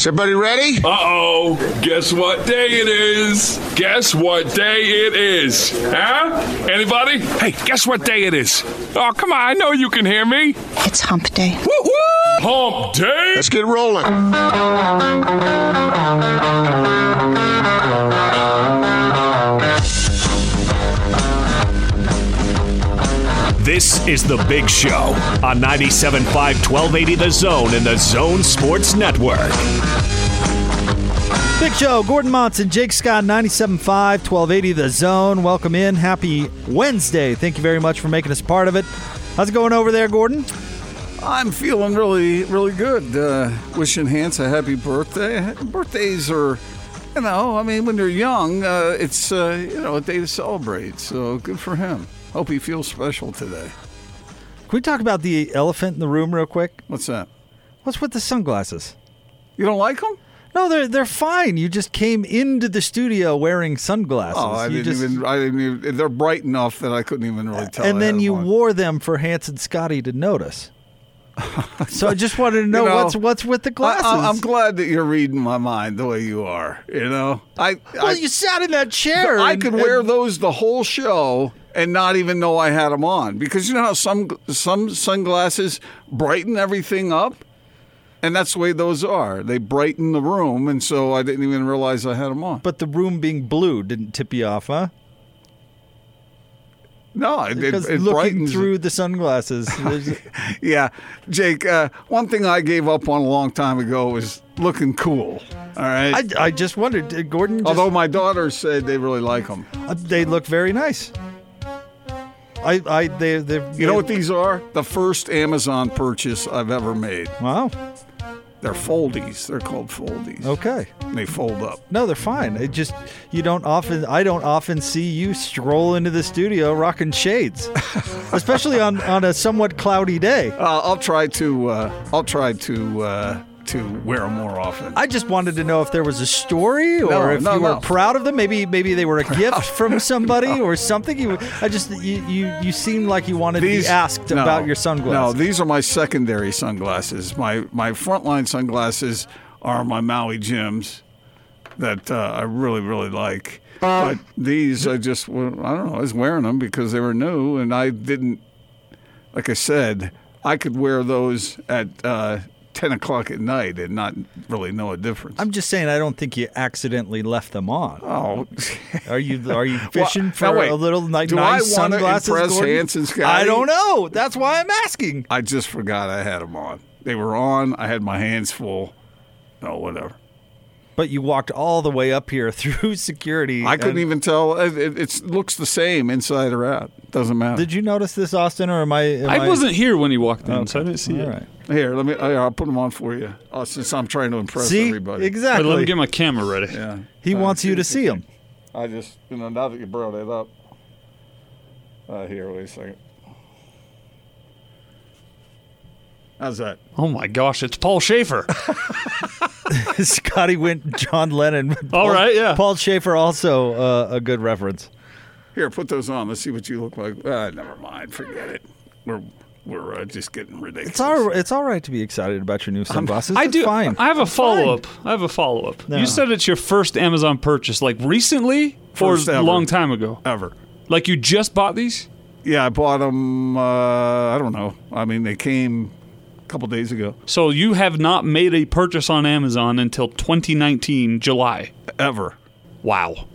Is everybody ready? Uh oh. Guess what day it is? Guess what day it is? Huh? Anybody? Hey, guess what day it is? Oh, come on. I know you can hear me. It's hump day. Woo woo! Hump day! Let's get rolling. This is The Big Show on 97.5 1280 The Zone and The Zone Sports Network. Big Show, Gordon Monson, Jake Scott, 97.5, 1280 The Zone. Welcome in. Happy Wednesday. Thank you very much for making us part of it. How's it going over there, Gordon? I'm feeling really, really good. Uh, wishing Hans a happy birthday. Birthdays are, you know, I mean, when they're young, uh, it's, uh, you know, a day to celebrate. So good for him. Hope he feels special today. Can we talk about the elephant in the room real quick? What's that? What's with the sunglasses? You don't like them? No, they're they're fine. You just came into the studio wearing sunglasses. Oh, I You didn't just- even. I didn't even. They're bright enough that I couldn't even really tell. And then you on. wore them for Hans and Scotty to notice. so I just wanted to know, know, what's what's with the glasses. I, am glad that you're reading my mind the way you are. You know, I. well, I, you sat in that chair. I and- could and- wear those the whole show and not even know I had them on because you know how some some sunglasses brighten everything up, and that's the way those are. They brighten the room, and so I didn't even realize I had them on. But the room being blue didn't tip you off, huh? No, it, it, Because it looking brightens. through the sunglasses, Yeah, Jake. Uh, one thing I gave up on a long time ago was looking cool. All right. I, I just wondered, did Gordon. Just, Although my daughters said they really like them. uh, they look very nice. I, I, they, they. You know what these are? The first Amazon purchase I've ever made. Wow. They're foldies. They're called foldies. Okay. They fold up. No, they're fine. It just you don't often. I don't often see you stroll into the studio rocking shades, especially on on a somewhat cloudy day. Uh, I'll try to. Uh, I'll try to uh, to wear them more often. I just wanted to know if there was a story or No, if no, you were proud of them. Maybe maybe they were a gift from somebody or something. You, I just you you, you seemed like you wanted to be asked no, about your sunglasses. No, sunglasses. these are my secondary sunglasses. My my frontline sunglasses are my Maui Jims that uh, I really really like. But these I just I don't know. I was wearing them because they were new, and I didn't. Like I said, I could wear those at uh, ten o'clock at night and not really know a difference. I'm just saying I don't think you accidentally left them on. oh. Are you are you fishing now for wait. a little ni- Do nice I wanna sunglasses? impress Gordon? Hans Scotty? I don't know. That's why I'm asking. I just forgot I had them on. They were on. I had my hands full. Oh, whatever. But you walked all the way up here through security. I couldn't and- even tell. It, it, it looks the same inside or out. Doesn't matter. Did you notice this, Austin, or am I? Am I wasn't here when he walked in, Okay. so I didn't see All it. right. Here, let me. I- I'll put them on for you. Oh, since I'm trying to impress See, everybody. Wait, exactly. let me get my camera ready. Yeah. he Uh, wants you to see him. I just, you know, now that you brought it up. Uh, here, wait a second. How's that? Oh my gosh, it's Paul Shaffer. Scotty went John Lennon. All Paul, right, yeah. Paul Shaffer also uh, a good reference. Here, put those on. Let's see what you look like. Ah, never mind. Forget it. We're we're uh, just getting ridiculous. It's all it's all right to be excited about your new sunglasses. I do. Fine. I have a follow up. I have a follow up. No. You said it's your first Amazon purchase, like recently First or a long time ago. ever. Like you just bought these. Yeah, I bought them. Uh, I don't know. I mean, they came a couple days ago. So you have not made a purchase on Amazon until 2019 July. Ever, Wow.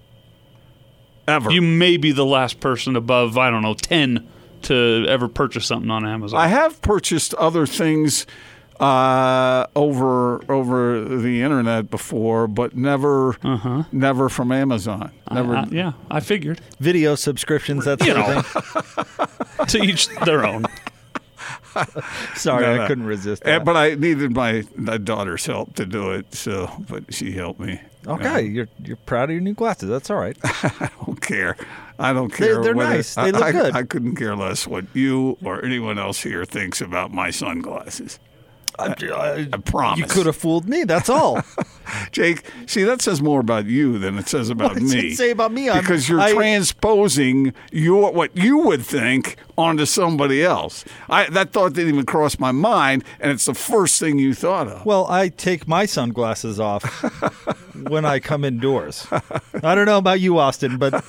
ever. You may be the last person above I don't know 10 to ever purchase something on Amazon. I have purchased other things uh, over over the internet before, but never never from Amazon. Never. Uh, yeah, I figured. Video subscriptions. That's You the know. thing. to each their own. Sorry, No, I couldn't resist Uh, that. but I needed my, my daughter's help to do it, so but she helped me. okay, you're you're proud of your new glasses. That's all right. I don't care. I don't care. they're whether- nice. They look I, good. I couldn't care less what you or anyone else here thinks about my sunglasses. Uh, I, I promise. You could have fooled me. That's all. Jake, see, that says more about you than it says about What does me. it say about me? I'm- because you're I- transposing your what you would think onto somebody else. I, that thought didn't even cross my mind, and it's the first thing you thought of. Well, I take my sunglasses off when I come indoors. I don't know about you, Austin, but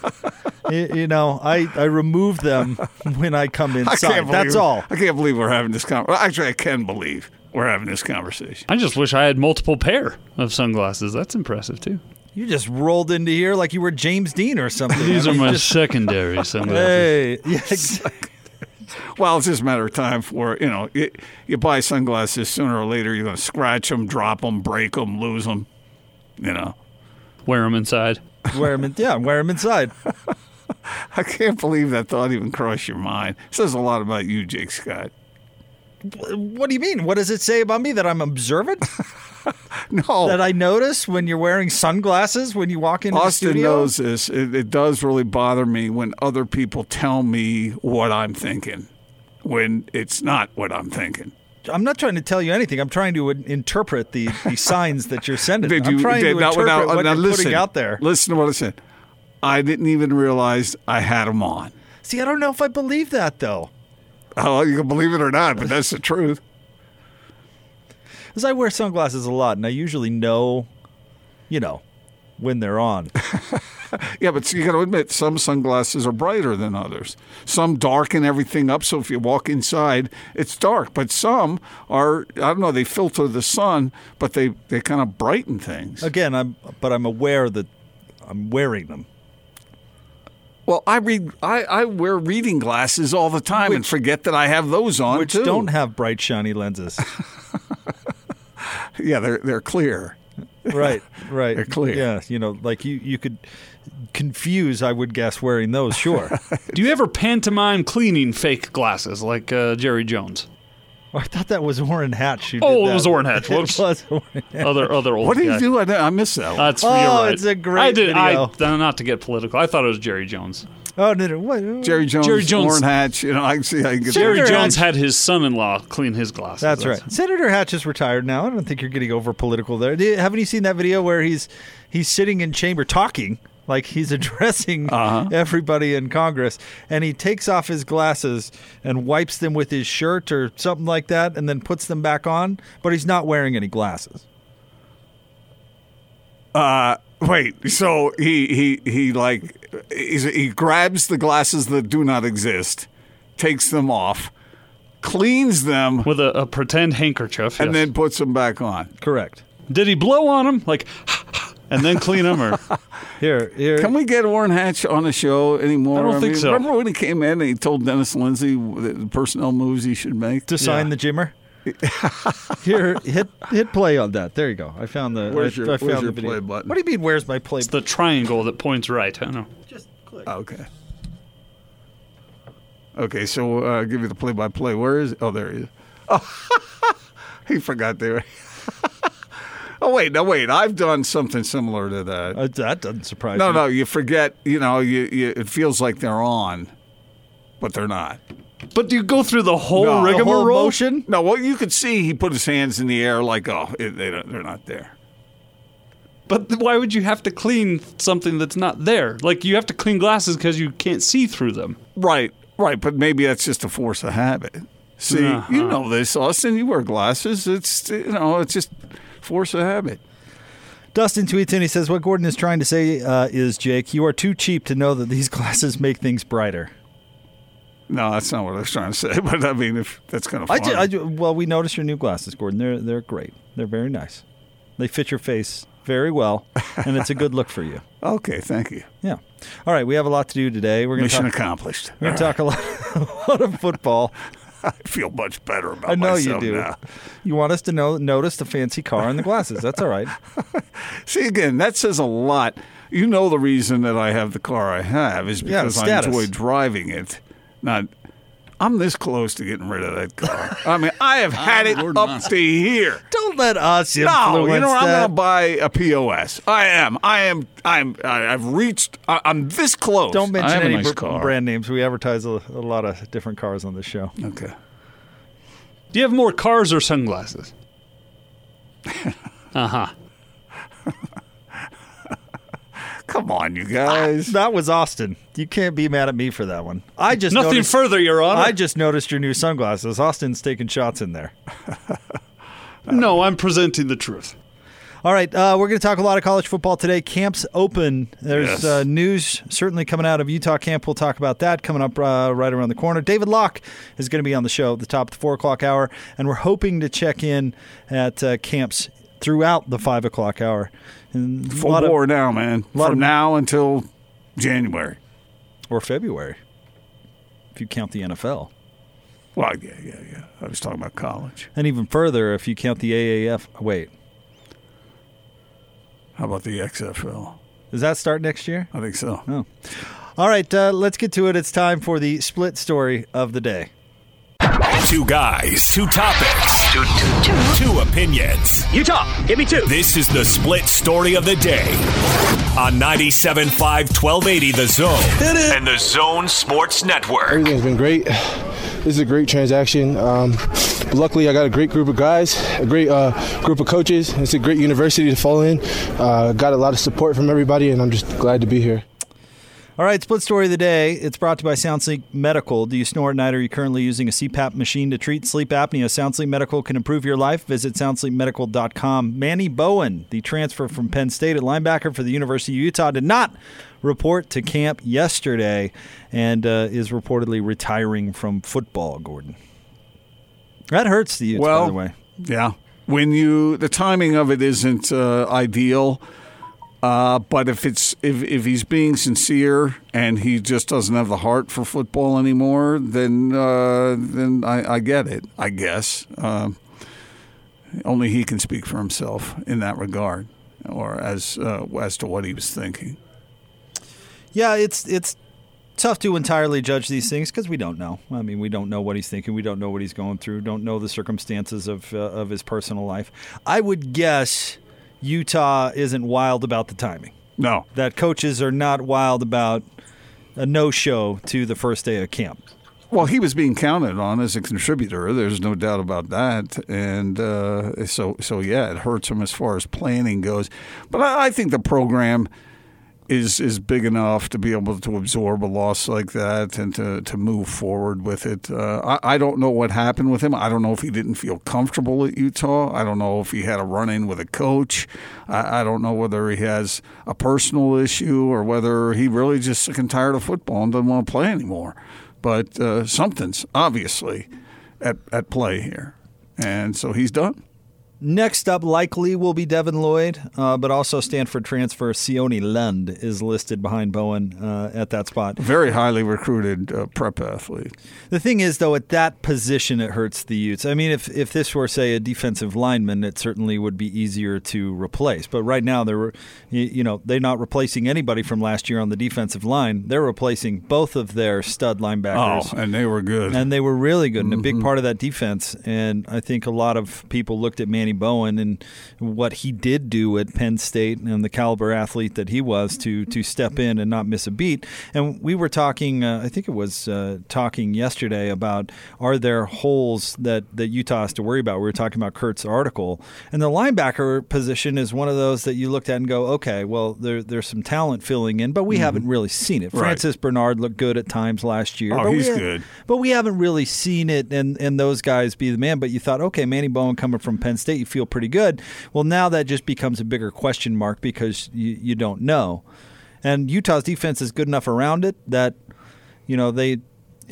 you know, I, I remove them when I come I inside. can't That's all. I can't believe we're having this conversation. Actually, I can believe we're having this conversation. I just wish I had multiple pair of sunglasses. That's impressive too. You just rolled into here like you were James Dean or something. These I are my just- secondary sunglasses. Hey, yeah, ex- Well, it's just a matter of time for you know you, you buy sunglasses sooner or later. You're going to scratch them, drop them, break them, lose them. You know, Wear them inside. wear them. In, yeah, wear them inside. I can't believe that thought even crossed your mind. says a lot about you, Jake Scott. What do you mean? What does it say about me that I'm observant? No, that I notice when you're wearing sunglasses when you walk into Austin the studio? knows this. It, it does really bother me when other people tell me what I'm thinking when it's not what I'm thinking. I'm not trying to tell you anything. I'm trying to interpret the, the signs that you're sending. Did I'm trying did- to now- interpret now- what now you're listen, putting out there. Listen to what I said. I didn't even realize I had them on. See, I don't know if I believe that though, Oh, you can believe it or not, but that's the truth. because I wear sunglasses a lot, and I usually know, you know, when they're on. Yeah, but you got to admit, some sunglasses are brighter than others. Some darken everything up, so if you walk inside, it's dark. But some are, I don't know, they filter the sun, but they, they kind of brighten things. Again, I'm but I'm aware that I'm wearing them. Well, I read, I, I wear reading glasses all the time and forget that I have those on Which too. don't have bright, shiny lenses. yeah, they're they're clear. right, right. They're clear. Yeah, you know, like you, you could confuse, I would guess, wearing those. Sure. Do you ever pantomime cleaning fake glasses like uh, Jerry Jones? I thought that was Orrin Hatch. Who Oh, did it was Orrin Hatch. Whoops. it was Orrin Hatch. Other other old What do guy. you do? I, I missed that one. That's Oh, you're right. it's a great I did. video. I not to get political. I thought it was Jerry Jones. Oh no, no, what? Jerry Jones, Jerry Jones- Orrin Hatch. You know, I can see how you can get Jerry Senator Jones had his son-in-law clean his glasses. That's right. Senator Hatch is retired now. I don't think you're getting over political there. Haven't you seen that video where he's he's sitting in chamber talking like he's addressing Uh-huh. everybody in Congress, and he takes off his glasses and wipes them with his shirt or something like that, and then puts them back on, but he's not wearing any glasses. Uh, wait. So he he he like he's, he grabs the glasses that do not exist, takes them off, cleans them, With a, a pretend handkerchief. and yes. then puts them back on. Correct. did he blow on them like, and then clean them or? Here, here. Can we get Orrin Hatch on the show anymore? I don't think so. Remember when he came in and he told Dennis Lindsay the personnel moves he should make? to sign Yeah. the Jimmer? Here, hit hit play on that. There you go. I found the. Where's I, your- I found where's the your video. play button? What do you mean? Where's my play? It's the triangle that points right. I know. Just click. Okay. Okay, so uh, I'll give you the play-by-play. Where is? Oh, there he is. Oh, he forgot there. Oh wait, no wait. I've done something similar to that. Uh, that doesn't surprise No, me. no, no. you forget. You know, you, you it feels like they're on, but they're not. But do you go through the whole No. The The whole rigmarole? motion. No, well, you could see he put his hands in the air like, oh, it, they don't, they're not there. But why would you have to clean something that's not there? Like you have to clean glasses because you can't see through them. Right, right, but maybe that's just a force of habit. See, Uh-huh. you know this, Austin. You wear glasses. It's you know, it's just force of habit. Dustin tweets in. He says, "What Gordon is trying to say uh, is, Jake, you are too cheap to know that these glasses make things brighter." No, that's not what I was trying to say. But I mean, if that's kind of I, ju- I ju- well, we noticed your new glasses, Gordon. They're they're great. They're very nice. They fit your face very well, and it's a good look for you. okay, thank you. Yeah. All right, we have a lot to do today. We're going Mission talk. accomplished. We're going to talk a lot, a lot of football. I feel much better about I know you do. now. You want us to know notice the fancy car and the glasses. That's all right. See, again, that says a lot. You know the reason that I have the car I have is Yeah, because I enjoy driving it. Not, I'm this close to getting rid of that car. I mean, I have had it Lord up knows. to here. Don't let us influence No, you know what? I'm that. going to buy a POS. I am. I am. I'm. I- I've reached. I- I'm this close. Don't mention I have a any nice br- brand names. We advertise a, a lot of different cars on this show. Okay. Do you have more cars or sunglasses? uh huh. Come on, you guys. That was Austin. You can't be mad at me for that one. I just Nothing noticed, further, Your Honor. I just noticed your new sunglasses. Austin's taking shots in there. no, I'm presenting the truth. All right, uh, we're going to talk a lot of college football today. Camps open. There's Yes. uh, news certainly coming out of Utah camp. We'll talk about that coming up uh, right around the corner. David Locke is going to be on the show at the top of the four o'clock hour, and we're hoping to check in at uh, camps throughout the five o'clock hour. And Full lot of- bore now, man. lot From of- now until January. or February, if you count the NFL, Well, yeah, yeah, yeah. I was talking about college. and even further if you count the AAF. Wait, How about the XFL? does that start next year? I think so. All right, uh, let's get to it. It's time for the split story of the day. Two guys, two topics, two, two, two opinions. Utah, give me two. This is the split story of the day on 97.5 1280 The Zone and the Zone Sports Network. Everything's been great. This is a great transaction. Um, luckily, I got a great group of guys, a great uh, group of coaches. It's a great university to fall in. Uh, got a lot of support from everybody, and I'm just glad to be here. All right, split story of the day. It's brought to you by SoundSleep Medical. Do you snore at night? Are you currently using a CPAP machine to treat sleep apnea? SoundSleep Medical can improve your life. Visit soundsleepmedical.com. Manny Bowen, the transfer from Penn State at linebacker for the University of Utah, did not report to camp yesterday and uh, is reportedly retiring from football, Gordon. That hurts the Utes, well, by the way. Yeah. When you the timing of it isn't uh, ideal, uh, but if it's if if he's being sincere and he just doesn't have the heart for football anymore, then uh, then I, I get it. I guess um, only he can speak for himself in that regard, or as uh, as to what he was thinking. Yeah, it's it's tough to entirely judge these things because we don't know. I mean, we don't know what he's thinking. We don't know what he's going through. Don't know the circumstances of uh, of his personal life. I would guess Utah isn't wild about the timing. No, That coaches are not wild about a no show to the first day of camp. Well, he was being counted on as a contributor. There's no doubt about that, and uh, so so yeah, it hurts him as far as planning goes. But I, I think the program is is big enough to be able to absorb a loss like that and to, to move forward with it. Uh, I, I don't know what happened with him. I don't know if he didn't feel comfortable at Utah. I don't know if he had a run in with a coach. I, I don't know whether he has a personal issue or whether he really just sick and tired of football and doesn't want to play anymore. But uh, something's obviously at, at play here. And so he's done. Next up, likely will be Devin Lloyd, uh, but also Stanford transfer Sione Lund is listed behind Bowen uh, at that spot. Very highly recruited uh, prep athlete. The thing is, though, at that position, it hurts the Utes. I mean, if if this were, say, a defensive lineman, it certainly would be easier to replace. But right now, they're you you know they're not replacing anybody from last year on the defensive line. They're replacing both of their stud linebackers. Oh, and they were good. And they were really good and a big part of that defense. And I think a lot of people looked at Manny Bowen and what he did do at Penn State and the caliber athlete that he was to to step in and not miss a beat. And we were talking, uh, I think it was uh, talking yesterday about are there holes that, that Utah has to worry about? We were talking about Kurt's article. And the linebacker position is one of those that you looked at and go, okay, well, there, there's some talent filling in, but we haven't really seen it. Right. Francis Bernard looked good at times last year. Oh, but we he's ha- good. but we haven't really seen it and, and those guys be the man. But you thought, okay, Manny Bowen coming from Penn State, you feel pretty good. Well, now that just becomes a bigger question mark because you, you don't know. And Utah's defense is good enough around it that, you know, they.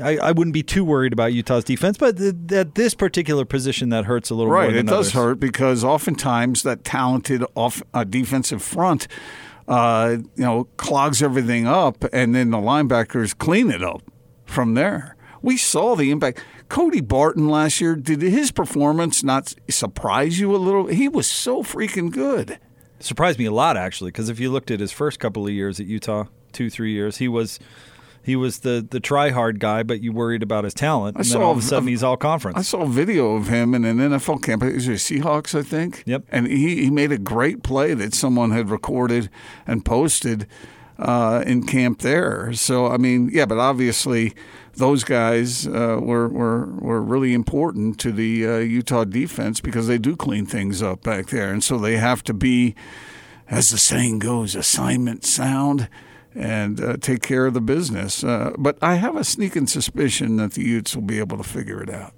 I, I wouldn't be too worried about Utah's defense, but th- at this particular position, that hurts a little more Right, it does others. hurt because oftentimes that talented off uh, defensive front, uh, you know, clogs everything up, and then the linebackers clean it up from there. We saw the impact. Cody Barton last year did his performance not surprise you a little? He was so freaking good. surprised me a lot actually because if you looked at his first couple of years at Utah, two three years, he was he was the the try hard guy, but you worried about his talent, and then saw all of a sudden he's all conference. I saw a video of him in an NFL camp. It was the Seahawks, I think. Yep. And he, he made a great play that someone had recorded and posted uh, in camp there. So I mean, yeah, but obviously those guys uh, were, were were really important to the uh, Utah defense because they do clean things up back there, and so they have to be as the saying goes, assignment sound and uh, take care of the business. Uh, but I have a sneaking suspicion that the Utes will be able to figure it out.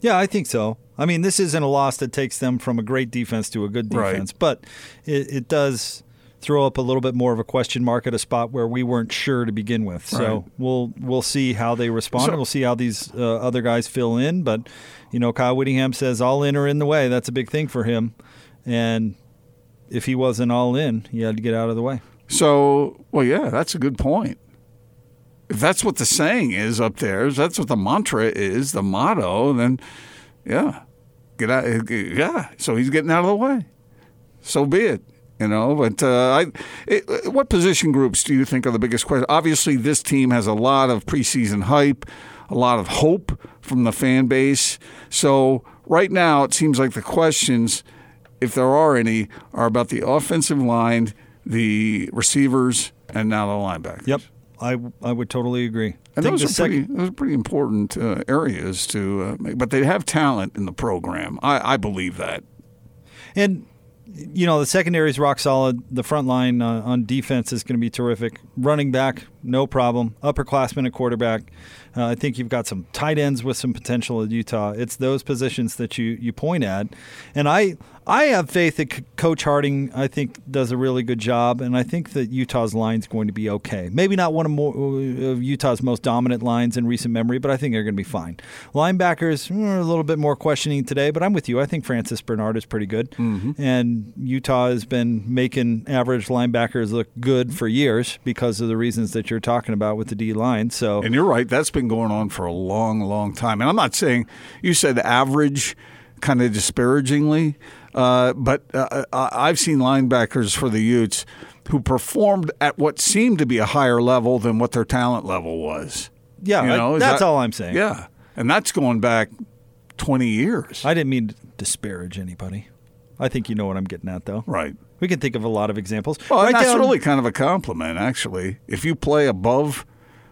Yeah, I think so. I mean, this isn't a loss that takes them from a great defense to a good Right. defense, but it, it does throw up a little bit more of a question mark at a spot where we weren't sure to begin with. So Right. we'll we'll see how they respond. So- and we'll see how these uh, other guys fill in. But you know, Kyle Whittingham says all in or in the way. That's a big thing for him, and if he wasn't all in, he had to get out of the way. So, well, yeah, that's a good point. If that's what the saying is up there, if that's what the mantra is, the motto, then yeah, get out. Yeah, so he's getting out of the way. So be it. You know, but uh, I, it, what position groups do you think are the biggest question? Obviously, this team has a lot of preseason hype, a lot of hope from the fan base. So right now, it seems like the questions, if there are any, are about the offensive line, the receivers, and now the linebackers. Yep, I I would totally agree. And those are, second- pretty, those are pretty important uh, areas to uh, make, but they have talent in the program. I, I believe that. And you know the secondary is rock solid. The front line uh, on defense is going to be terrific. Running back, no problem. Upperclassman at quarterback. Uh, I think you've got some tight ends with some potential at Utah. It's those positions that you you point at, and I I have faith that C- Coach Harding I think does a really good job, and I think that Utah's line is going to be okay. Maybe not one of, more, of Utah's most dominant lines in recent memory, but I think they're going to be fine. Linebackers mm, a little bit more questioning today, but I'm with you. I think Francis Bernard is pretty good, and Utah has been making average linebackers look good for years because of the reasons that you're talking about with the D line. So And you're right. That's been going on for a long, long time. And I'm not saying you said average kind of disparagingly, uh, but uh, I- I've seen linebackers for the Utes who performed at what seemed to be a higher level than what their talent level was. yeah, You know, is that's that- all I'm saying. Yeah. And that's going back 20 years. I didn't mean to disparage anybody. I think you know what I'm getting at, though. right. We can think of a lot of examples. Well, and that's down- really kind of a compliment, actually. If you play above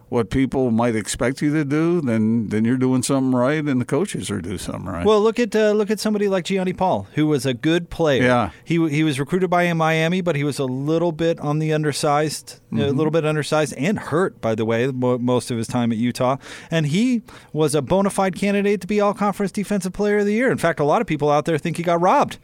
what people might expect you to do, then then you're doing something right, and the coaches are doing something right. Well, look at uh, look at somebody like Gionni Paul, who was a good player. Yeah. he he was recruited by Miami, but he was a little bit on the undersized, a Mm-hmm. little bit undersized and hurt, by the way, mo- most of his time at Utah. And he was a bona fide candidate to be All Conference Defensive Player of the Year. In fact, a lot of people out there think he got robbed.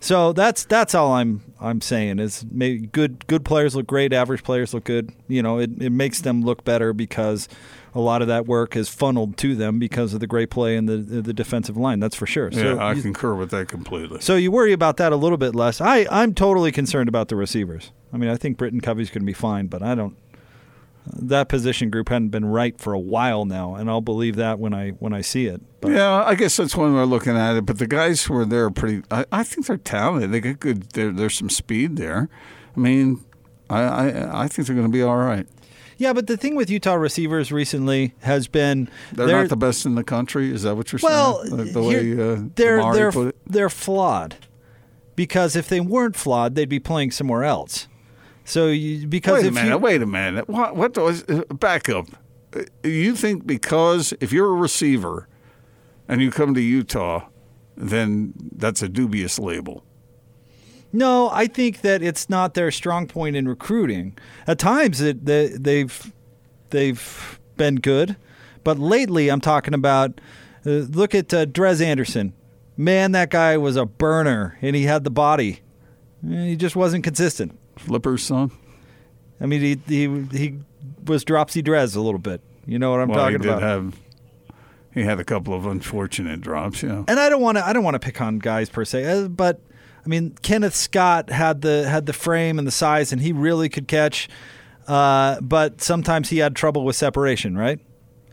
So that's that's all I'm I'm saying is maybe good good players look great, average players look good. You know, it, it makes them look better because a lot of that work is funneled to them because of the great play and the the defensive line. That's for sure. yeah, I you, concur with that completely. so you worry about that a little bit less. I I'm totally concerned about the receivers. I mean, I think Britton Covey's going to be fine, but I don't. That position group hadn't been right for a while now, and I'll believe that when I when I see it. But Yeah, I guess that's one way of looking at it. But the guys who are there are pretty. I, I think they're talented. They get good. There's some speed there. I mean, I, I, I think they're going to be all right. yeah, but the thing with Utah receivers recently has been They're, not the best in the country. Is that what you're Well, saying? The, the way uh, they're Demari they're they're flawed because if they weren't flawed, they'd be playing somewhere else. So you, because Wait a minute. you, wait a minute. What? What uh, Back up. You think because if you're a receiver and you come to Utah, then that's a dubious label. No, I think that it's not their strong point in recruiting. At times, it, they, they've they've been good, but lately, I'm talking about. Uh, look at uh, Dres Anderson. Man, that guy was a burner, and he had the body. He just wasn't consistent. Flipper's son. I mean, he he he was dropsy Dres a little bit. You know what I'm well, talking he did about. have. He had a couple of unfortunate drops. Yeah. and I don't want to I don't want to pick on guys per se, uh, but I mean Kenneth Scott had the had the frame and the size, and he really could catch. Uh, but sometimes he had trouble with separation, right?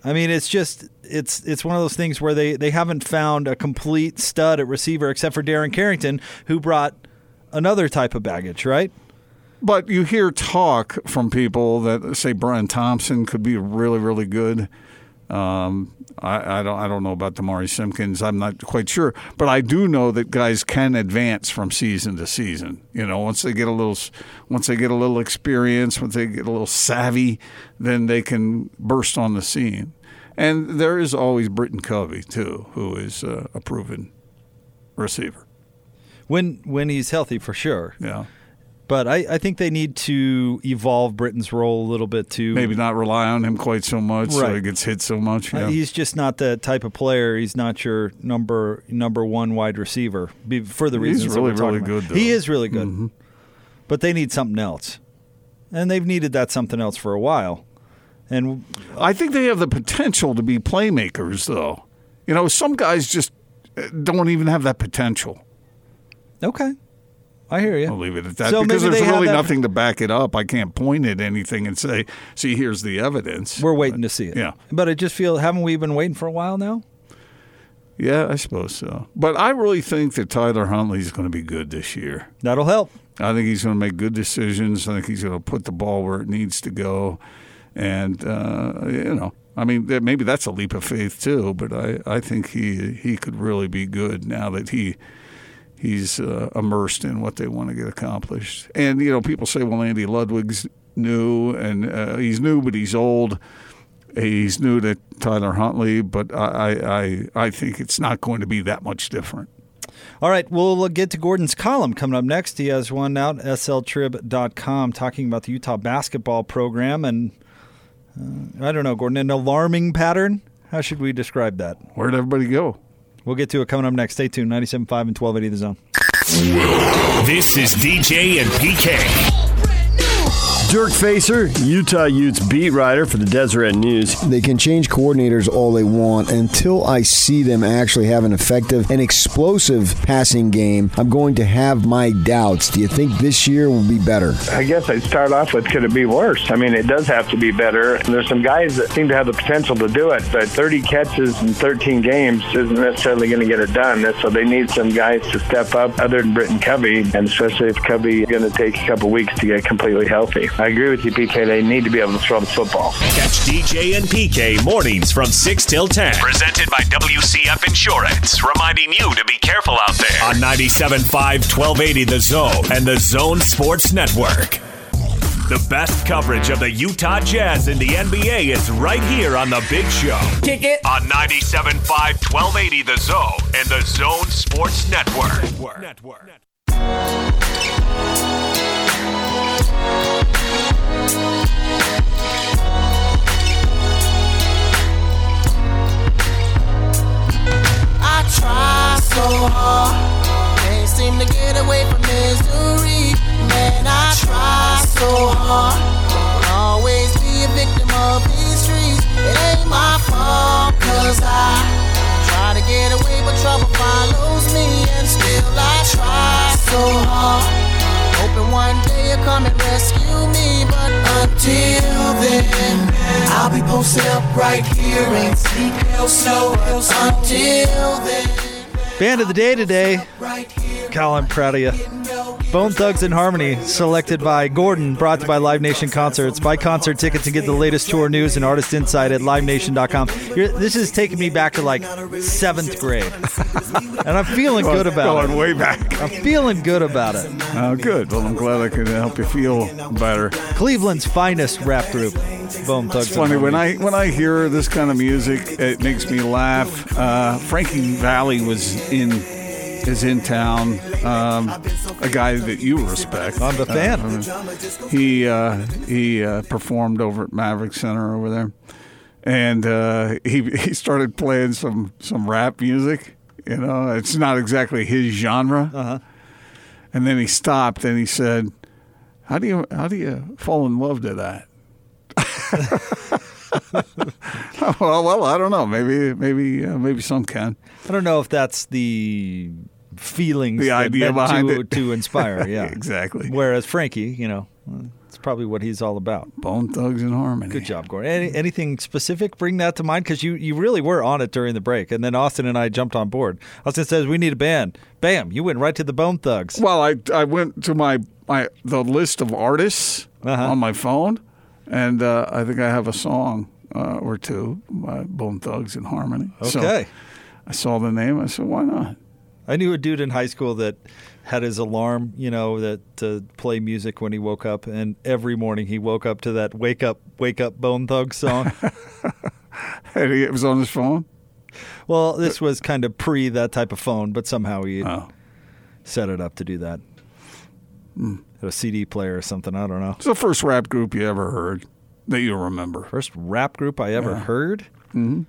I mean, it's just it's it's one of those things where they they haven't found a complete stud at receiver except for Darren Carrington, who brought another type of baggage, right? But you hear talk from people that say Bryan Thompson could be really, really good. Um, I, I don't, I don't know about Demari Simpkins. I'm not quite sure, but I do know that guys can advance from season to season. You know, once they get a little, once they get a little experience, once they get a little savvy, then they can burst on the scene. And there is always Britton Covey too, who is uh, a proven receiver. When when he's healthy, for sure. Yeah. But I, I think they need to evolve Britton's role a little bit to Maybe not rely on him quite so much, so Right. he gets hit so much. Uh, He's just not the type of player. He's not your number number one wide receiver be- for the He's reasons that really, really good, though. Mm-hmm. He is really good, but they need something else, and they've needed that something else for a while. And I think they have the potential to be playmakers, though. You know, some guys just uh, don't even have that potential. okay, I hear you. I'll leave it at that So because there's really nothing to back it up. I can't point at anything and say, "See, here's the evidence." We're waiting to see it. Yeah. but I just feel haven't we been waiting for a while now? Yeah, I suppose so. But I really think that Tyler Huntley's going to be good this year. That'll help. I think he's going to make good decisions. I think he's going to put the ball where it needs to go. And, uh, you know, I mean, maybe that's a leap of faith too, but I, I think he he could really be good now that he he's uh, immersed in what they want to get accomplished. And, you know, people say, well, Andy Ludwig's new, and uh, he's new, but he's old. He's new to Tyler Huntley, but I, I, I, think it's not going to be that much different. All right, we'll get to Gordon's column coming up next. He has one out, sltrib.com, talking about the Utah basketball program. And uh, I don't know, Gordon, an alarming pattern? How should we describe that? Where'd everybody go? We'll get to it coming up next. Stay tuned. 97.5 and 1280 The Zone. This is DJ and PK. Dirk Facer, Utah Utes beat writer for the Deseret News. They can change coordinators all they want until I see them actually have an effective and explosive passing game. I'm going to have my doubts. Do you think this year will be better? I guess I'd start off with could it be worse? I mean, it does have to be better. There's some guys that seem to have the potential to do it, but 30 catches in 13 games isn't necessarily going to get it done. So they need some guys to step up other than Britton Covey, and especially if Covey is going to take a couple weeks to get completely healthy. I agree with you, PK. They need to be able to throw the football. Catch DJ and PK mornings from 6 till 10. Presented by WCF Insurance, reminding you to be careful out there. On 97.5, 1280 The Zone and The Zone Sports Network. The best coverage of the Utah Jazz in the NBA is right here on The Big Show. Kick it. On 97.5, 1280 The Zone and The Zone Sports Network. Network. Try so hard, can't seem to get away from misery. Man, I try so hard, won't always be a victim of these streets. It ain't my fault, cause I try to get away, but trouble follows me, and still I try so hard. Hoping one day you'll come and rescue me, but until then, I'll be posted up right here sleep snow. Until then, Band of the day today. right here. Cal, I'm proud of you. Bone Thugs in Harmony, selected by Gordon, brought to you by Live Nation Concerts. Buy concert tickets and get the latest tour news and artist insight at livenation.com. You're, this is taking me back to like seventh grade. and I'm feeling good about Going it. way back. I'm feeling good about it. Oh, good. Well, I'm glad I could help you feel better. Cleveland's finest rap group, Bone Thugs It's funny when I when I hear this kind of music, it makes me laugh. Uh, Frankie Valli was in is in town. Um, a guy that you respect. I'm a fan. Uh, he uh, he uh, performed over at Maverik Center over there, and uh, he he started playing some some rap music. You know, it's not exactly his genre. Uh-huh. And then he stopped and he said, "How do you how do you fall in love to that?" well, well, I don't know. Maybe maybe uh, maybe some can. I don't know if that's the feelings The idea behind to, it. to inspire. Yeah, Exactly. Whereas Frankie, you know, it's probably what he's all about. Bone Thugs and Harmony. Good job, Gordon. Any, anything specific? Bring that to mind because you, you really were on it during the break, and then Austin and I jumped on board. Austin says we need a band. Bam! You went right to the Bone Thugs. Well, I I went to my my the list of artists Uh-huh. on my phone, and uh, I think I have a song uh, or two by Bone Thugs and Harmony. So Okay. I saw the name. I said, why not? I knew a dude in high school that had his alarm, you know, that to play music when he woke up, and every morning he woke up to that "Wake Up, Wake Up, Bone Thugs" song. And it was on his phone. well, this was kind of pre that type of phone, but somehow he Oh. set it up to do that. Hmm. a CD player or something. I don't know. It's the first rap group you ever heard that you remember. First rap group I ever Yeah. heard. Mm-hmm.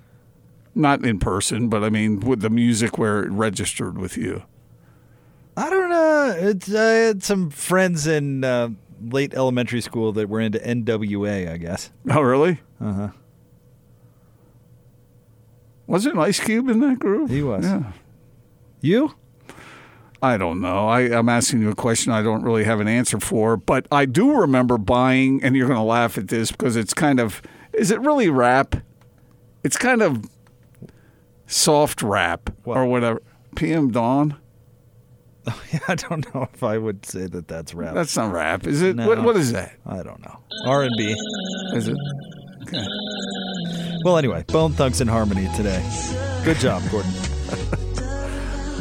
Not in person, but I mean with the music where it registered with you. I don't know. It's, I had some friends in uh, late elementary school that were into NWA. I guess. Oh, really? Uh huh. Wasn't Ice Cube in that group? He was. Yeah. You? I don't know. I, I'm asking you a question I don't really have an answer for, but I do remember buying, and you're going to laugh at this because it's kind of, is it really rap? It's kind of soft rap or whatever. PM Dawn? Yeah, I don't know if I would say that that's rap. That's not rap, is it? No. What, what is that? I don't know. R and B. Is it? Okay. Well, anyway, Bone Thugs and Harmony today. Good job, Gordon.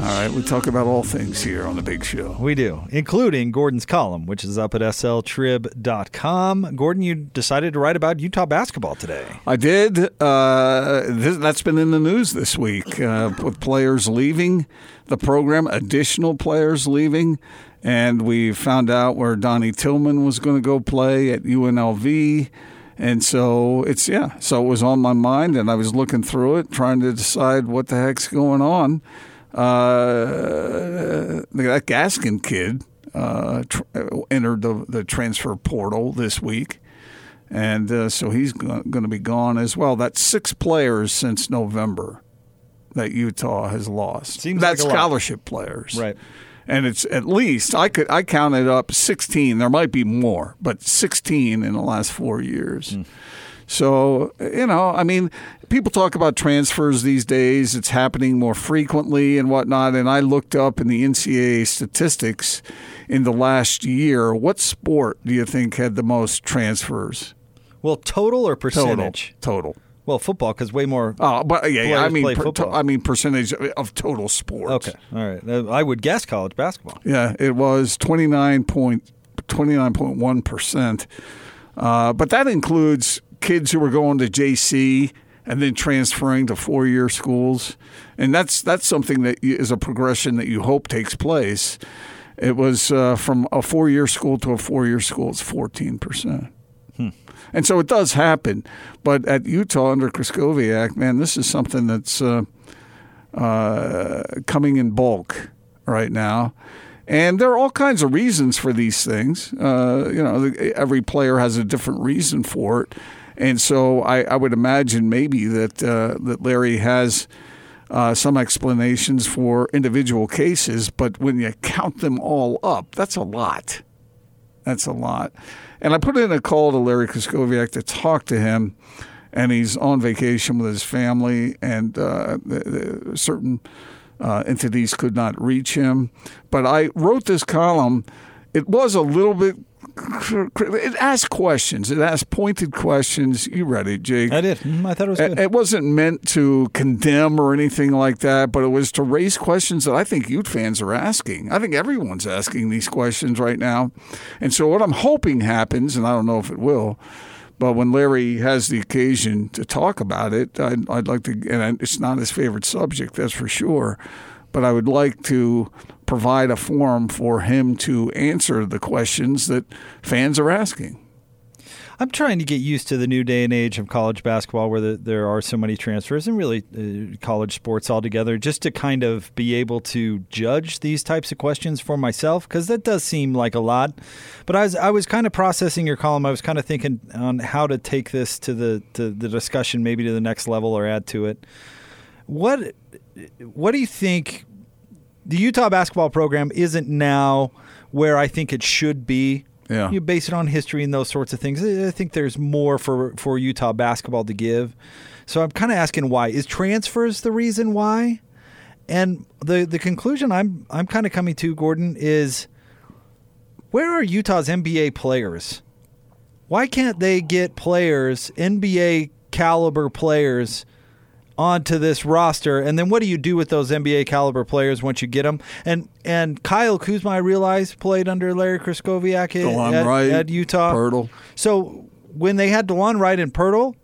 All right, we talk about all things here on the big show. We do, including Gordon's column, which is up at sltrib.com. Gordon, you decided to write about Utah basketball today. I did. Uh, this, that's been in the news this week uh, with players leaving the program, additional players leaving. And we found out where Donnie Tillman was going to go play at UNLV. And so it's, yeah, so it was on my mind and I was looking through it, trying to decide what the heck's going on. Uh, that Gaskin kid uh, tr- entered the, the transfer portal this week and uh, so he's going to be gone as well. That's six players since November that Utah has lost. Seems That's like a lot. scholarship players, Right. And it's at least I could I counted up sixteen. There might be more, but sixteen in the last four years. So, you know, I mean, people talk about transfers these days. It's happening more frequently and whatnot. And I looked up in the NCAA statistics in the last year. What sport do you think had the most transfers? Well, total or percentage? Total. Well, football, because way more. Oh, but yeah, yeah I mean, per, football. I mean percentage of total sports. Okay, all right. I would guess college basketball. Yeah, it was 29.1 percent, uh, but that includes kids who were going to JC and then transferring to four-year schools, and that's that's something that is a progression that you hope takes place. It was uh, from a four-year school to a four-year school. It's 14 percent. And so it does happen, but at Utah under Krystkowiak, man, this is something that's uh, uh, coming in bulk right now. And there are all kinds of reasons for these things. Uh, you know, every player has a different reason for it, and so I, I would imagine maybe that uh, that Larry has uh, some explanations for individual cases. But when you count them all up, that's a lot. That's a lot. And I put in a call to Larry Krystkowiak to talk to him, and he's on vacation with his family, and uh, the, the certain uh, entities could not reach him. But I wrote this column. It was a little bit. It asked questions. It asked pointed questions. You read it, Jake. I did. Mm, I thought it was good. it wasn't meant to condemn or anything like that, but it was to raise questions that I think Ute fans are asking. I think everyone's asking these questions right now. And so, what I'm hoping happens, and I don't know if it will, but when Larry has the occasion to talk about it, I'd, I'd like to, and it's not his favorite subject, that's for sure, but I would like to provide a forum for him to answer the questions that fans are asking. I'm trying to get used to the new day and age of college basketball where the, there are so many transfers and really uh, college sports altogether, just to kind of be able to judge these types of questions for myself, because that does seem like a lot. But I was, I was kind of processing your column. I was kind of thinking on how to take this to the, to the discussion, maybe to the next level or add to it. What, what do you think the Utah basketball program isn't now where I think it should be. Yeah. You base it on history and those sorts of things. I think there's more for for Utah basketball to give. So I'm kind of asking why. Is transfers the reason why? And the the conclusion I'm I'm kind of coming to, Gordon, is where are Utah's NBA players? Why can't they get players, NBA caliber players, onto this roster? And then what do you do with those NBA caliber players once you get them? And and Kyle Kuzma, I realize, played under Larry Krystkowiak DeLon at, Wright, at Utah. Poeltl. So when they had DeLon Wright and Poeltl,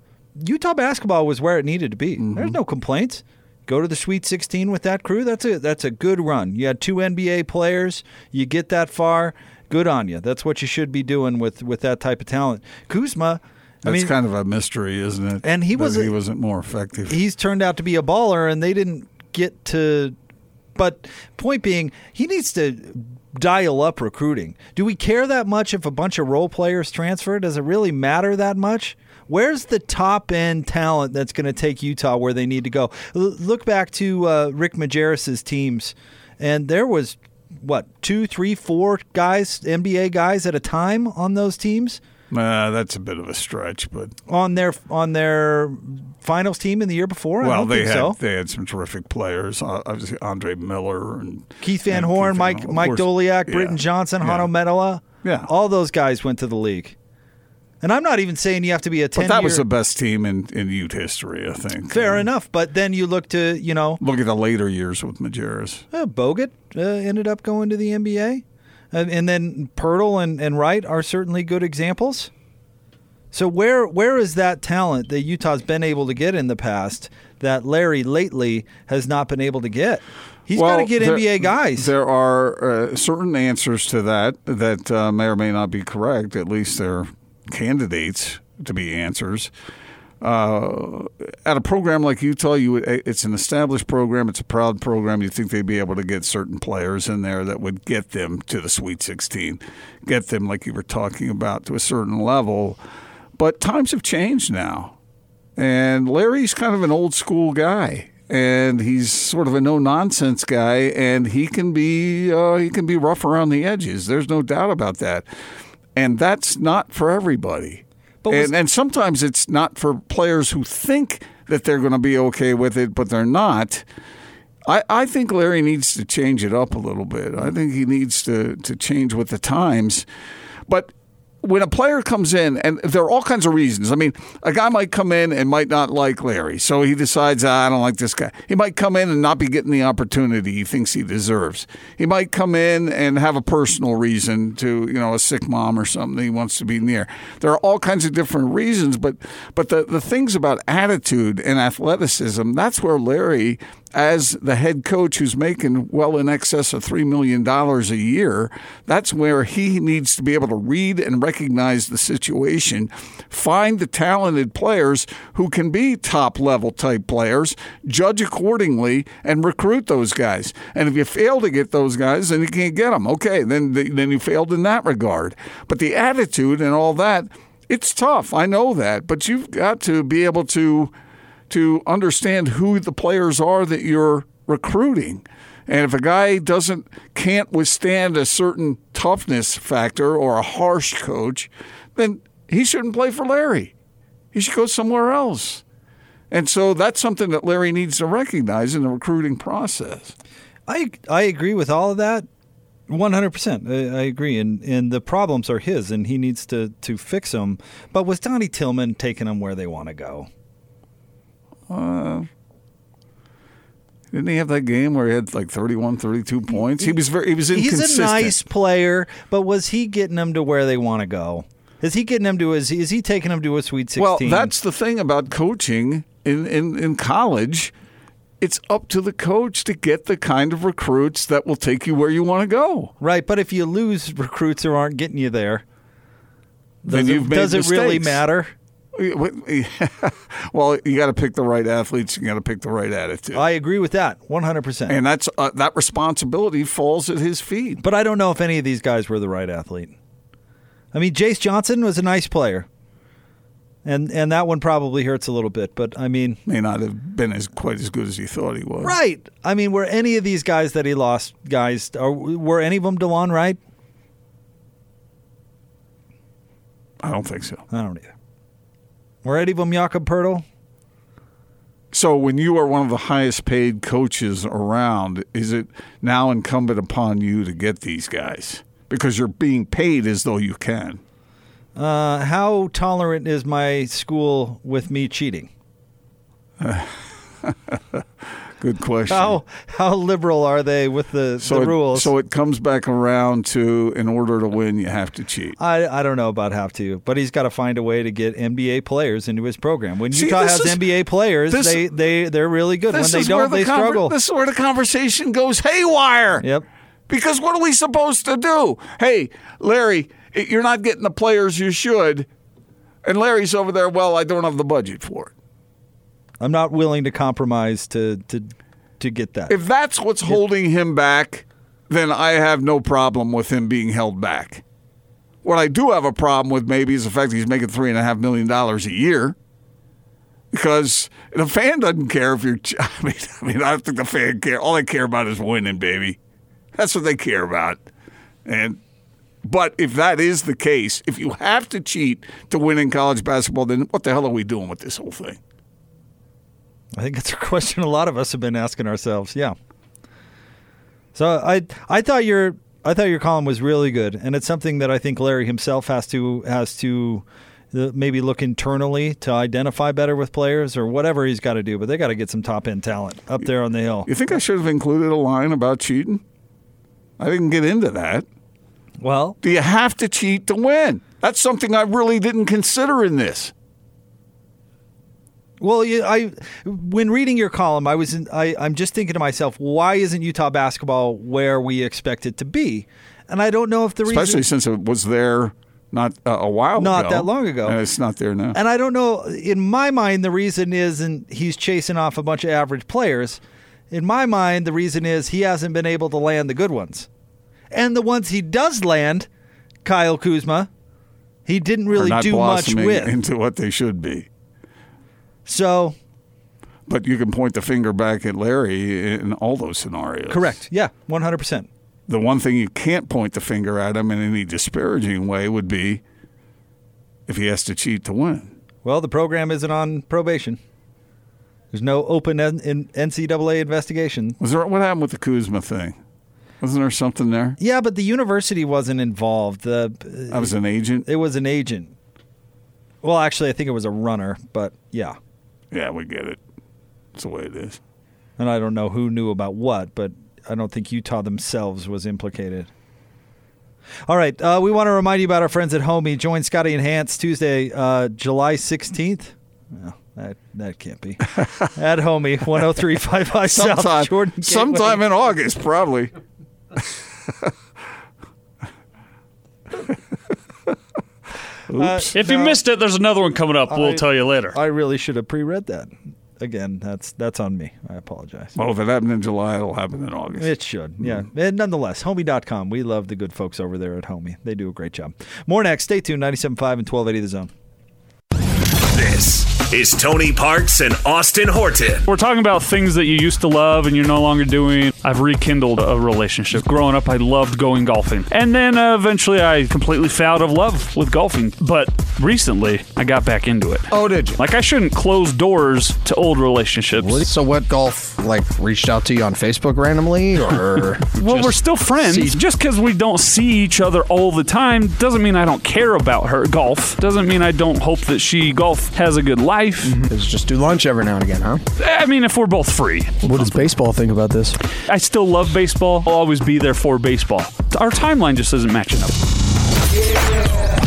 Utah basketball was where it needed to be. Mm-hmm. There's no complaints. Go to the Sweet 16 with that crew. That's a that's a good run. You had two NBA players. You get that far. Good on you. That's what you should be doing with with that type of talent. Kuzma. I That's mean, kind of a mystery, isn't it? And he was- he wasn't more effective. he's turned out to be a baller, and they didn't get to. But point being, he needs to dial up recruiting. Do we care that much if a bunch of role players transfer? Does it really matter that much? Where's the top end talent that's going to take Utah where they need to go? L- look back to uh, Rick Majerus's teams, and there was what two, three, four guys, NBA guys at a time on those teams Uh, that's a bit of a stretch, but on their on their finals team in the year before. I well, don't they think had so. they had some terrific players. Uh, obviously, Andre Miller and Keith Van and Horn, Keith Van Mike Horn, of Mike. Doleac, Yeah. Britton Johnson, Yeah. Hanno Möttölä. Yeah. all those guys went to the league. And I'm not even saying you have to be a ten. But that was the best team in in Ute history, I think. fair Uh, enough. But then you look to you know Look at the later years with Majerus. uh, Bogut uh, ended up going to the NBA, and, and then Poeltl and, and Wright are certainly good examples. So where where is that talent that Utah's been able to get in the past that Larry lately has not been able to get? He's got to get there- NBA guys. There are uh, certain answers to that that uh, may or may not be correct. At least they're candidates to be answers. Uh, at a program like Utah, you it's an established program. It's a proud program. You think they'd be able to get certain players in there that would get them to the Sweet 16, get them like you were talking about to a certain level. But times have changed now, and Larry's kind of an old school guy, and he's sort of a no nonsense guy, and he can be uh, he can be rough around the edges. There's no doubt about that, and that's not for everybody. But and, and sometimes it's not for players who think that they're going to be okay with it, but they're not. I, I think Larry needs to change it up a little bit. I think he needs to, to change with the times. But when a player comes in, and there are all kinds of reasons. I mean, a guy might come in and might not like Larry, so he decides, ah, I don't like this guy. He might come in and not be getting the opportunity he thinks he deserves. He might come in and have a personal reason to, you know, a sick mom or something he wants to be near. There are all kinds of different reasons, but but the, the things about attitude and athleticism, that's where Larry as the head coach who's making well in excess of $3 million a year, that's where he needs to be able to read and recognize the situation, find the talented players who can be top level type players, judge accordingly, and recruit those guys. And if you fail to get those guys, then you can't get them. Okay, then, then you failed in that regard. But the attitude and all that, it's tough. I know that. But you've got to be able to to understand who the players are that you're recruiting. And if a guy doesn't can't withstand a certain toughness factor or a harsh coach, then he shouldn't play for Larry. He should go somewhere else. And so that's something that Larry needs to recognize in the recruiting process. I I agree with all of that. One hundred percent, I agree, and and the problems are his, and he needs to to fix them. But was Donnie Tillman taking them where they want to go? Uh, didn't he have that game where he had like 31, 32 points? He was very he was inconsistent. He's a nice player, but was he getting them to where they want to go? Is he getting them to? Is he, is he taking them to a Sweet Sixteen? Well, that's the thing about coaching in, in, in college. It's up to the coach to get the kind of recruits that will take you where you want to go. right. But if you lose recruits who aren't getting you there, Then does, you've it, made does it really matter? well, you got to pick the right athletes. You got to pick the right attitude, I agree with that, one hundred percent. and that's uh, that responsibility falls at his feet. But I don't know if any of these guys were the right athlete. I mean, Jayce Johnson was a nice player, and and that one probably hurts a little bit. But I mean, May not have been as quite as good as he thought he was. right? I mean, were any of these guys that he lost guys? Or were any of them Delon Wright? I don't think so. I don't either. Were any of them Jakob Poeltl? So, when you are one of the highest paid coaches around, is it now incumbent upon you to get these guys because you're being paid as though you can? Uh, how tolerant is my school with me cheating? Good question. How how liberal are they with the, so the it, rules? So it comes back around to in order to win, you have to cheat. I, I don't know about have to, but he's got to find a way to get NBA players into his program. When See, Utah has is- NBA players, this- they they they're really good. When they don't, the they conver- struggle. This is where the conversation goes haywire. Yep. Because what are we supposed to do? Hey, Larry, you're not getting the players you should. And Larry's over there, well, I don't have the budget for it. I'm not willing to compromise to to to get that. If that's what's holding him back, then I have no problem with him being held back. What I do have a problem with maybe is the fact that he's making three and a half million dollars a year. Because the fan doesn't care if you're. I mean, I mean, I don't think the fan care. All they care about is winning, baby. That's what they care about. And but if that is the case, if you have to cheat to win in college basketball, then what the hell are we doing with this whole thing? I think that's a question a lot of us have been asking ourselves. Yeah. So I I thought your I thought your column was really good, and it's something that I think Larry himself has to has to uh, maybe look internally to identify better with players or whatever he's got to do. But they got to get some top end talent up there on the hill. You think I should have included a line about cheating? I didn't get into that. Well, do you have to cheat to win? That's something I really didn't consider in this. Well, I when reading your column, I was in, I I'm just thinking to myself, why isn't Utah basketball where we expect it to be? And I don't know if the especially reason, since it was there not uh, a while ago. not ago, that long ago, and it's not there now. And I don't know. In my mind, the reason is and he's chasing off a bunch of average players. In my mind, the reason is he hasn't been able to land the good ones, and the ones he does land, Kyle Kuzma, he didn't really do much with. into what they should be. So, but you can point the finger back at Larry in all those scenarios. Correct. Yeah, one hundred percent. The one thing you can't point the finger at him in any disparaging way would be if he has to cheat to win. Well, the program isn't on probation. There's no open NCAA investigation. Was there what happened with the Kuzma thing? Wasn't there something there? Yeah, but the university wasn't involved. The I was an agent. It was an agent. Well, actually, I think it was a runner, but yeah. Yeah, we get it. It's the way it is. And I don't know who knew about what, but I don't think Utah themselves was implicated. All right, uh, we want to remind you about our friends at Homie. Join Scotty and Hans Tuesday, uh, July 16th. Well, that, that can't be. at Homie, 10355 sometime, South Jordan. Gateway. Sometime in August, probably. Uh, if you missed it, there's another one coming up. We'll tell you later. I really should have pre-read that. Again, that's that's on me. I apologize. Well, if it happened in July, it'll happen in August. It should, yeah. And nonetheless, homie.com. We love the good folks over there at Homie. They do a great job. More next. Stay tuned. 97.5 and 1280 The Zone. This is Tony Parks and Austin Horton. We're talking about things that you used to love and you're no longer doing. I've rekindled a relationship. Growing up, I loved going golfing. And then uh, eventually I completely fell out of love with golfing. But recently, I got back into it. Oh, did you? Like, I shouldn't close doors to old relationships. So what golf like reached out to you on Facebook randomly or Well, we're still friends. see- Just because we don't see each other all the time doesn't mean I don't care about her golf. Doesn't mean I don't hope that she golf has a good life. It's mm-hmm. just do lunch every now and again, huh? I mean, if we're both free. What does baseball think about this? I still love baseball. I'll always be there for baseball. Our timeline just isn't matching up.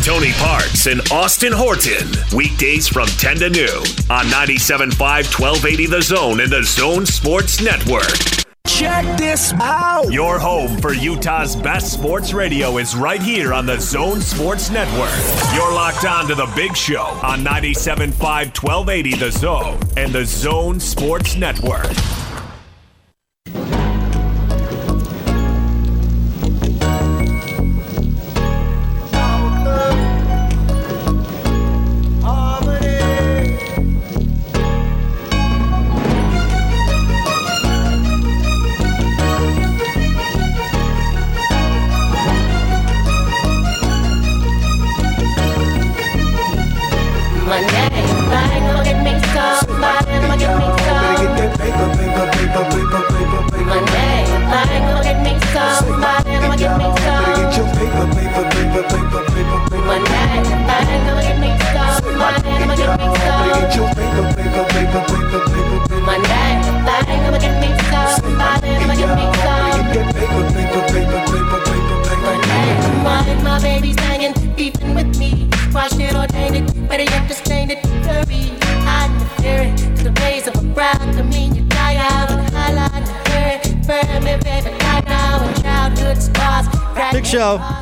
Tony Parks and Austin Horton. Weekdays from 10 to noon on 97.5 1280 The Zone and The Zone Sports Network. Check this out. Your home for Utah's best sports radio is right here on the Zone Sports Network. You're locked on to the big show on 97.5 1280 The Zone and the Zone Sports Network.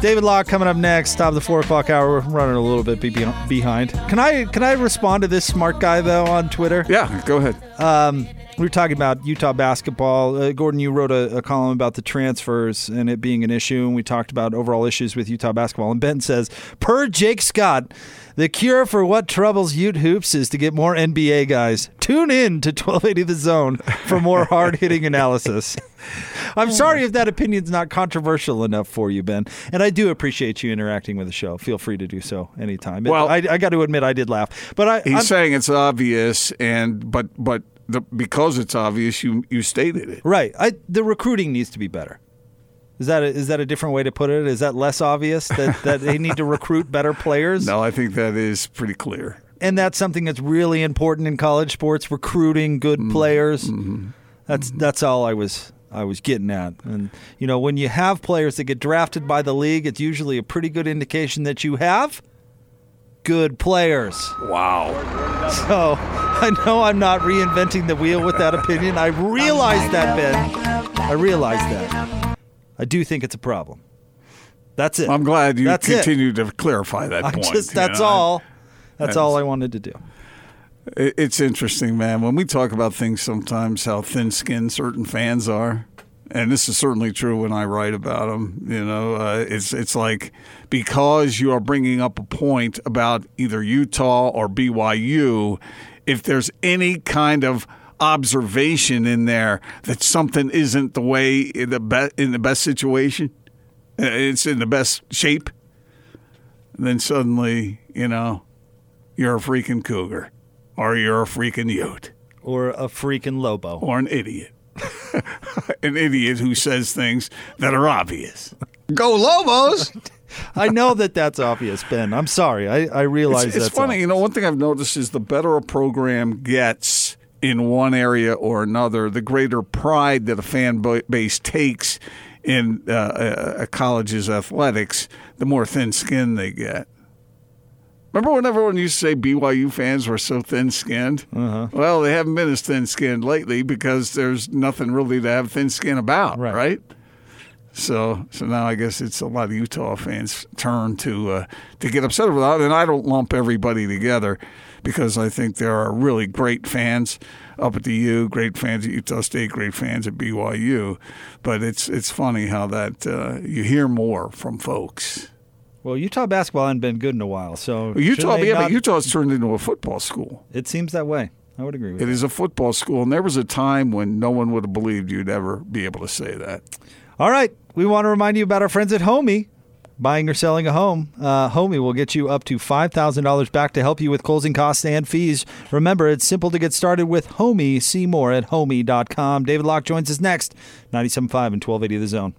David Locke coming up next. Top of the four o'clock hour. We're running a little bit be- behind. Can I can I respond to this smart guy though on Twitter? Yeah, go ahead. Um, we were talking about Utah basketball. Uh, Gordon, you wrote a, a, column about the transfers and it being an issue, and we talked about overall issues with Utah basketball. And Ben says, per Jake Scott, the cure for what troubles Ute hoops is to get more NBA guys. Tune in to 1280 The Zone for more hard hitting analysis. I'm sorry if that opinion's not controversial enough for you, Ben. And I do appreciate you interacting with the show. Feel free to do so anytime. Well, I, I got to admit, I did laugh. But I, he's I'm, saying it's obvious, and but but the, because it's obvious, you you stated it right. I, the recruiting needs to be better. Is that a, is that a different way to put it? Is that less obvious that, that they need to recruit better players? No, I think that is pretty clear. And that's something that's really important in college sports: recruiting good mm-hmm. players. Mm-hmm. That's mm-hmm. that's all I was I was getting at. And you know, when you have players that get drafted by the league, it's usually a pretty good indication that you have good players. Wow. So I know I'm not reinventing the wheel with that opinion. I realize that, Ben. I realize that. I do think it's a problem. That's it. I'm glad you that's continue to clarify that I point. Just, that's know? all. That's, that's all I wanted to do. It's interesting, man. When we talk about things sometimes, how thin skinned certain fans are and this is certainly true when I write about them. You know, uh, it's it's like because you are bringing up a point about either Utah or BYU, if there's any kind of observation in there that something isn't the way in the best in the best situation, uh, it's in the best shape, then suddenly you know you're a freaking cougar, or you're a freaking Ute, or a freaking Lobo, or an idiot. an idiot who says things that are obvious. Go Lobos! I know that that's obvious, Ben. I'm sorry. I, I realize it's, it's that's funny. Obvious. You know, one thing I've noticed is the better a program gets in one area or another, the greater pride that a fan base takes in uh, a college's athletics, the more thin skin they get. Remember when everyone used to say BYU fans were so thin skinned? Uh-huh. Well, they haven't been as thin skinned lately because there's nothing really to have thin skin about, right? right? So, so now I guess it's a lot of Utah fans' turn to uh, to get upset about it. And I don't lump everybody together because I think there are really great fans up at the U, great fans at Utah State, great fans at BYU. But it's it's funny how that uh, you hear more from folks. Well, Utah basketball hasn't been good in a while, so Utah, yeah, not... but Utah's turned into a football school. It seems that way. I would agree with It that. is a football school, and there was a time when no one would have believed you'd ever be able to say that. All right, we want to remind you about our friends at Homie. Buying or selling a home, uh, Homie will get you up to $5,000 back to help you with closing costs and fees. Remember, it's simple to get started with Homie. See more at homie.com. David Locke joins us next, 97.5 and 1280 The Zone.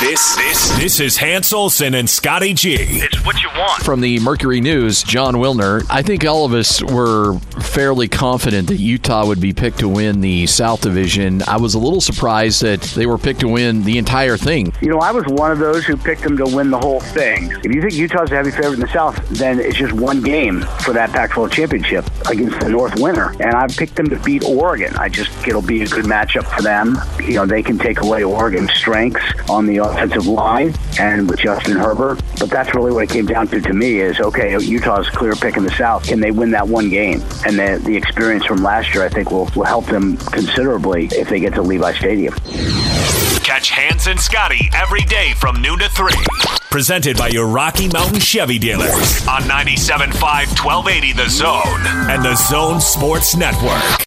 This this this is Hans Olsen and Scotty G. It's what you want. From the Mercury News, Jon Wilner. I think all of us were fairly confident that Utah would be picked to win the South Division. I was a little surprised that they were picked to win the entire thing. You know, I was one of those who picked them to win the whole thing. If you think Utah's a heavy favorite in the South, then it's just one game for that Pac-12 championship against the North winner, and I picked them to beat Oregon. I just it'll be a good matchup for them. You know, they can take away Oregon's strengths on the offensive line and with Justin Herbert. But that's really what it came down to to me is okay, Utah's clear pick in the South. Can they win that one game? And the, the experience from last year, I think, will, will help them considerably if they get to Levi Stadium. Catch Hans and Scotty every day from noon to 3. Presented by your Rocky Mountain Chevy dealers on 97.5 1280 The Zone and The Zone Sports Network.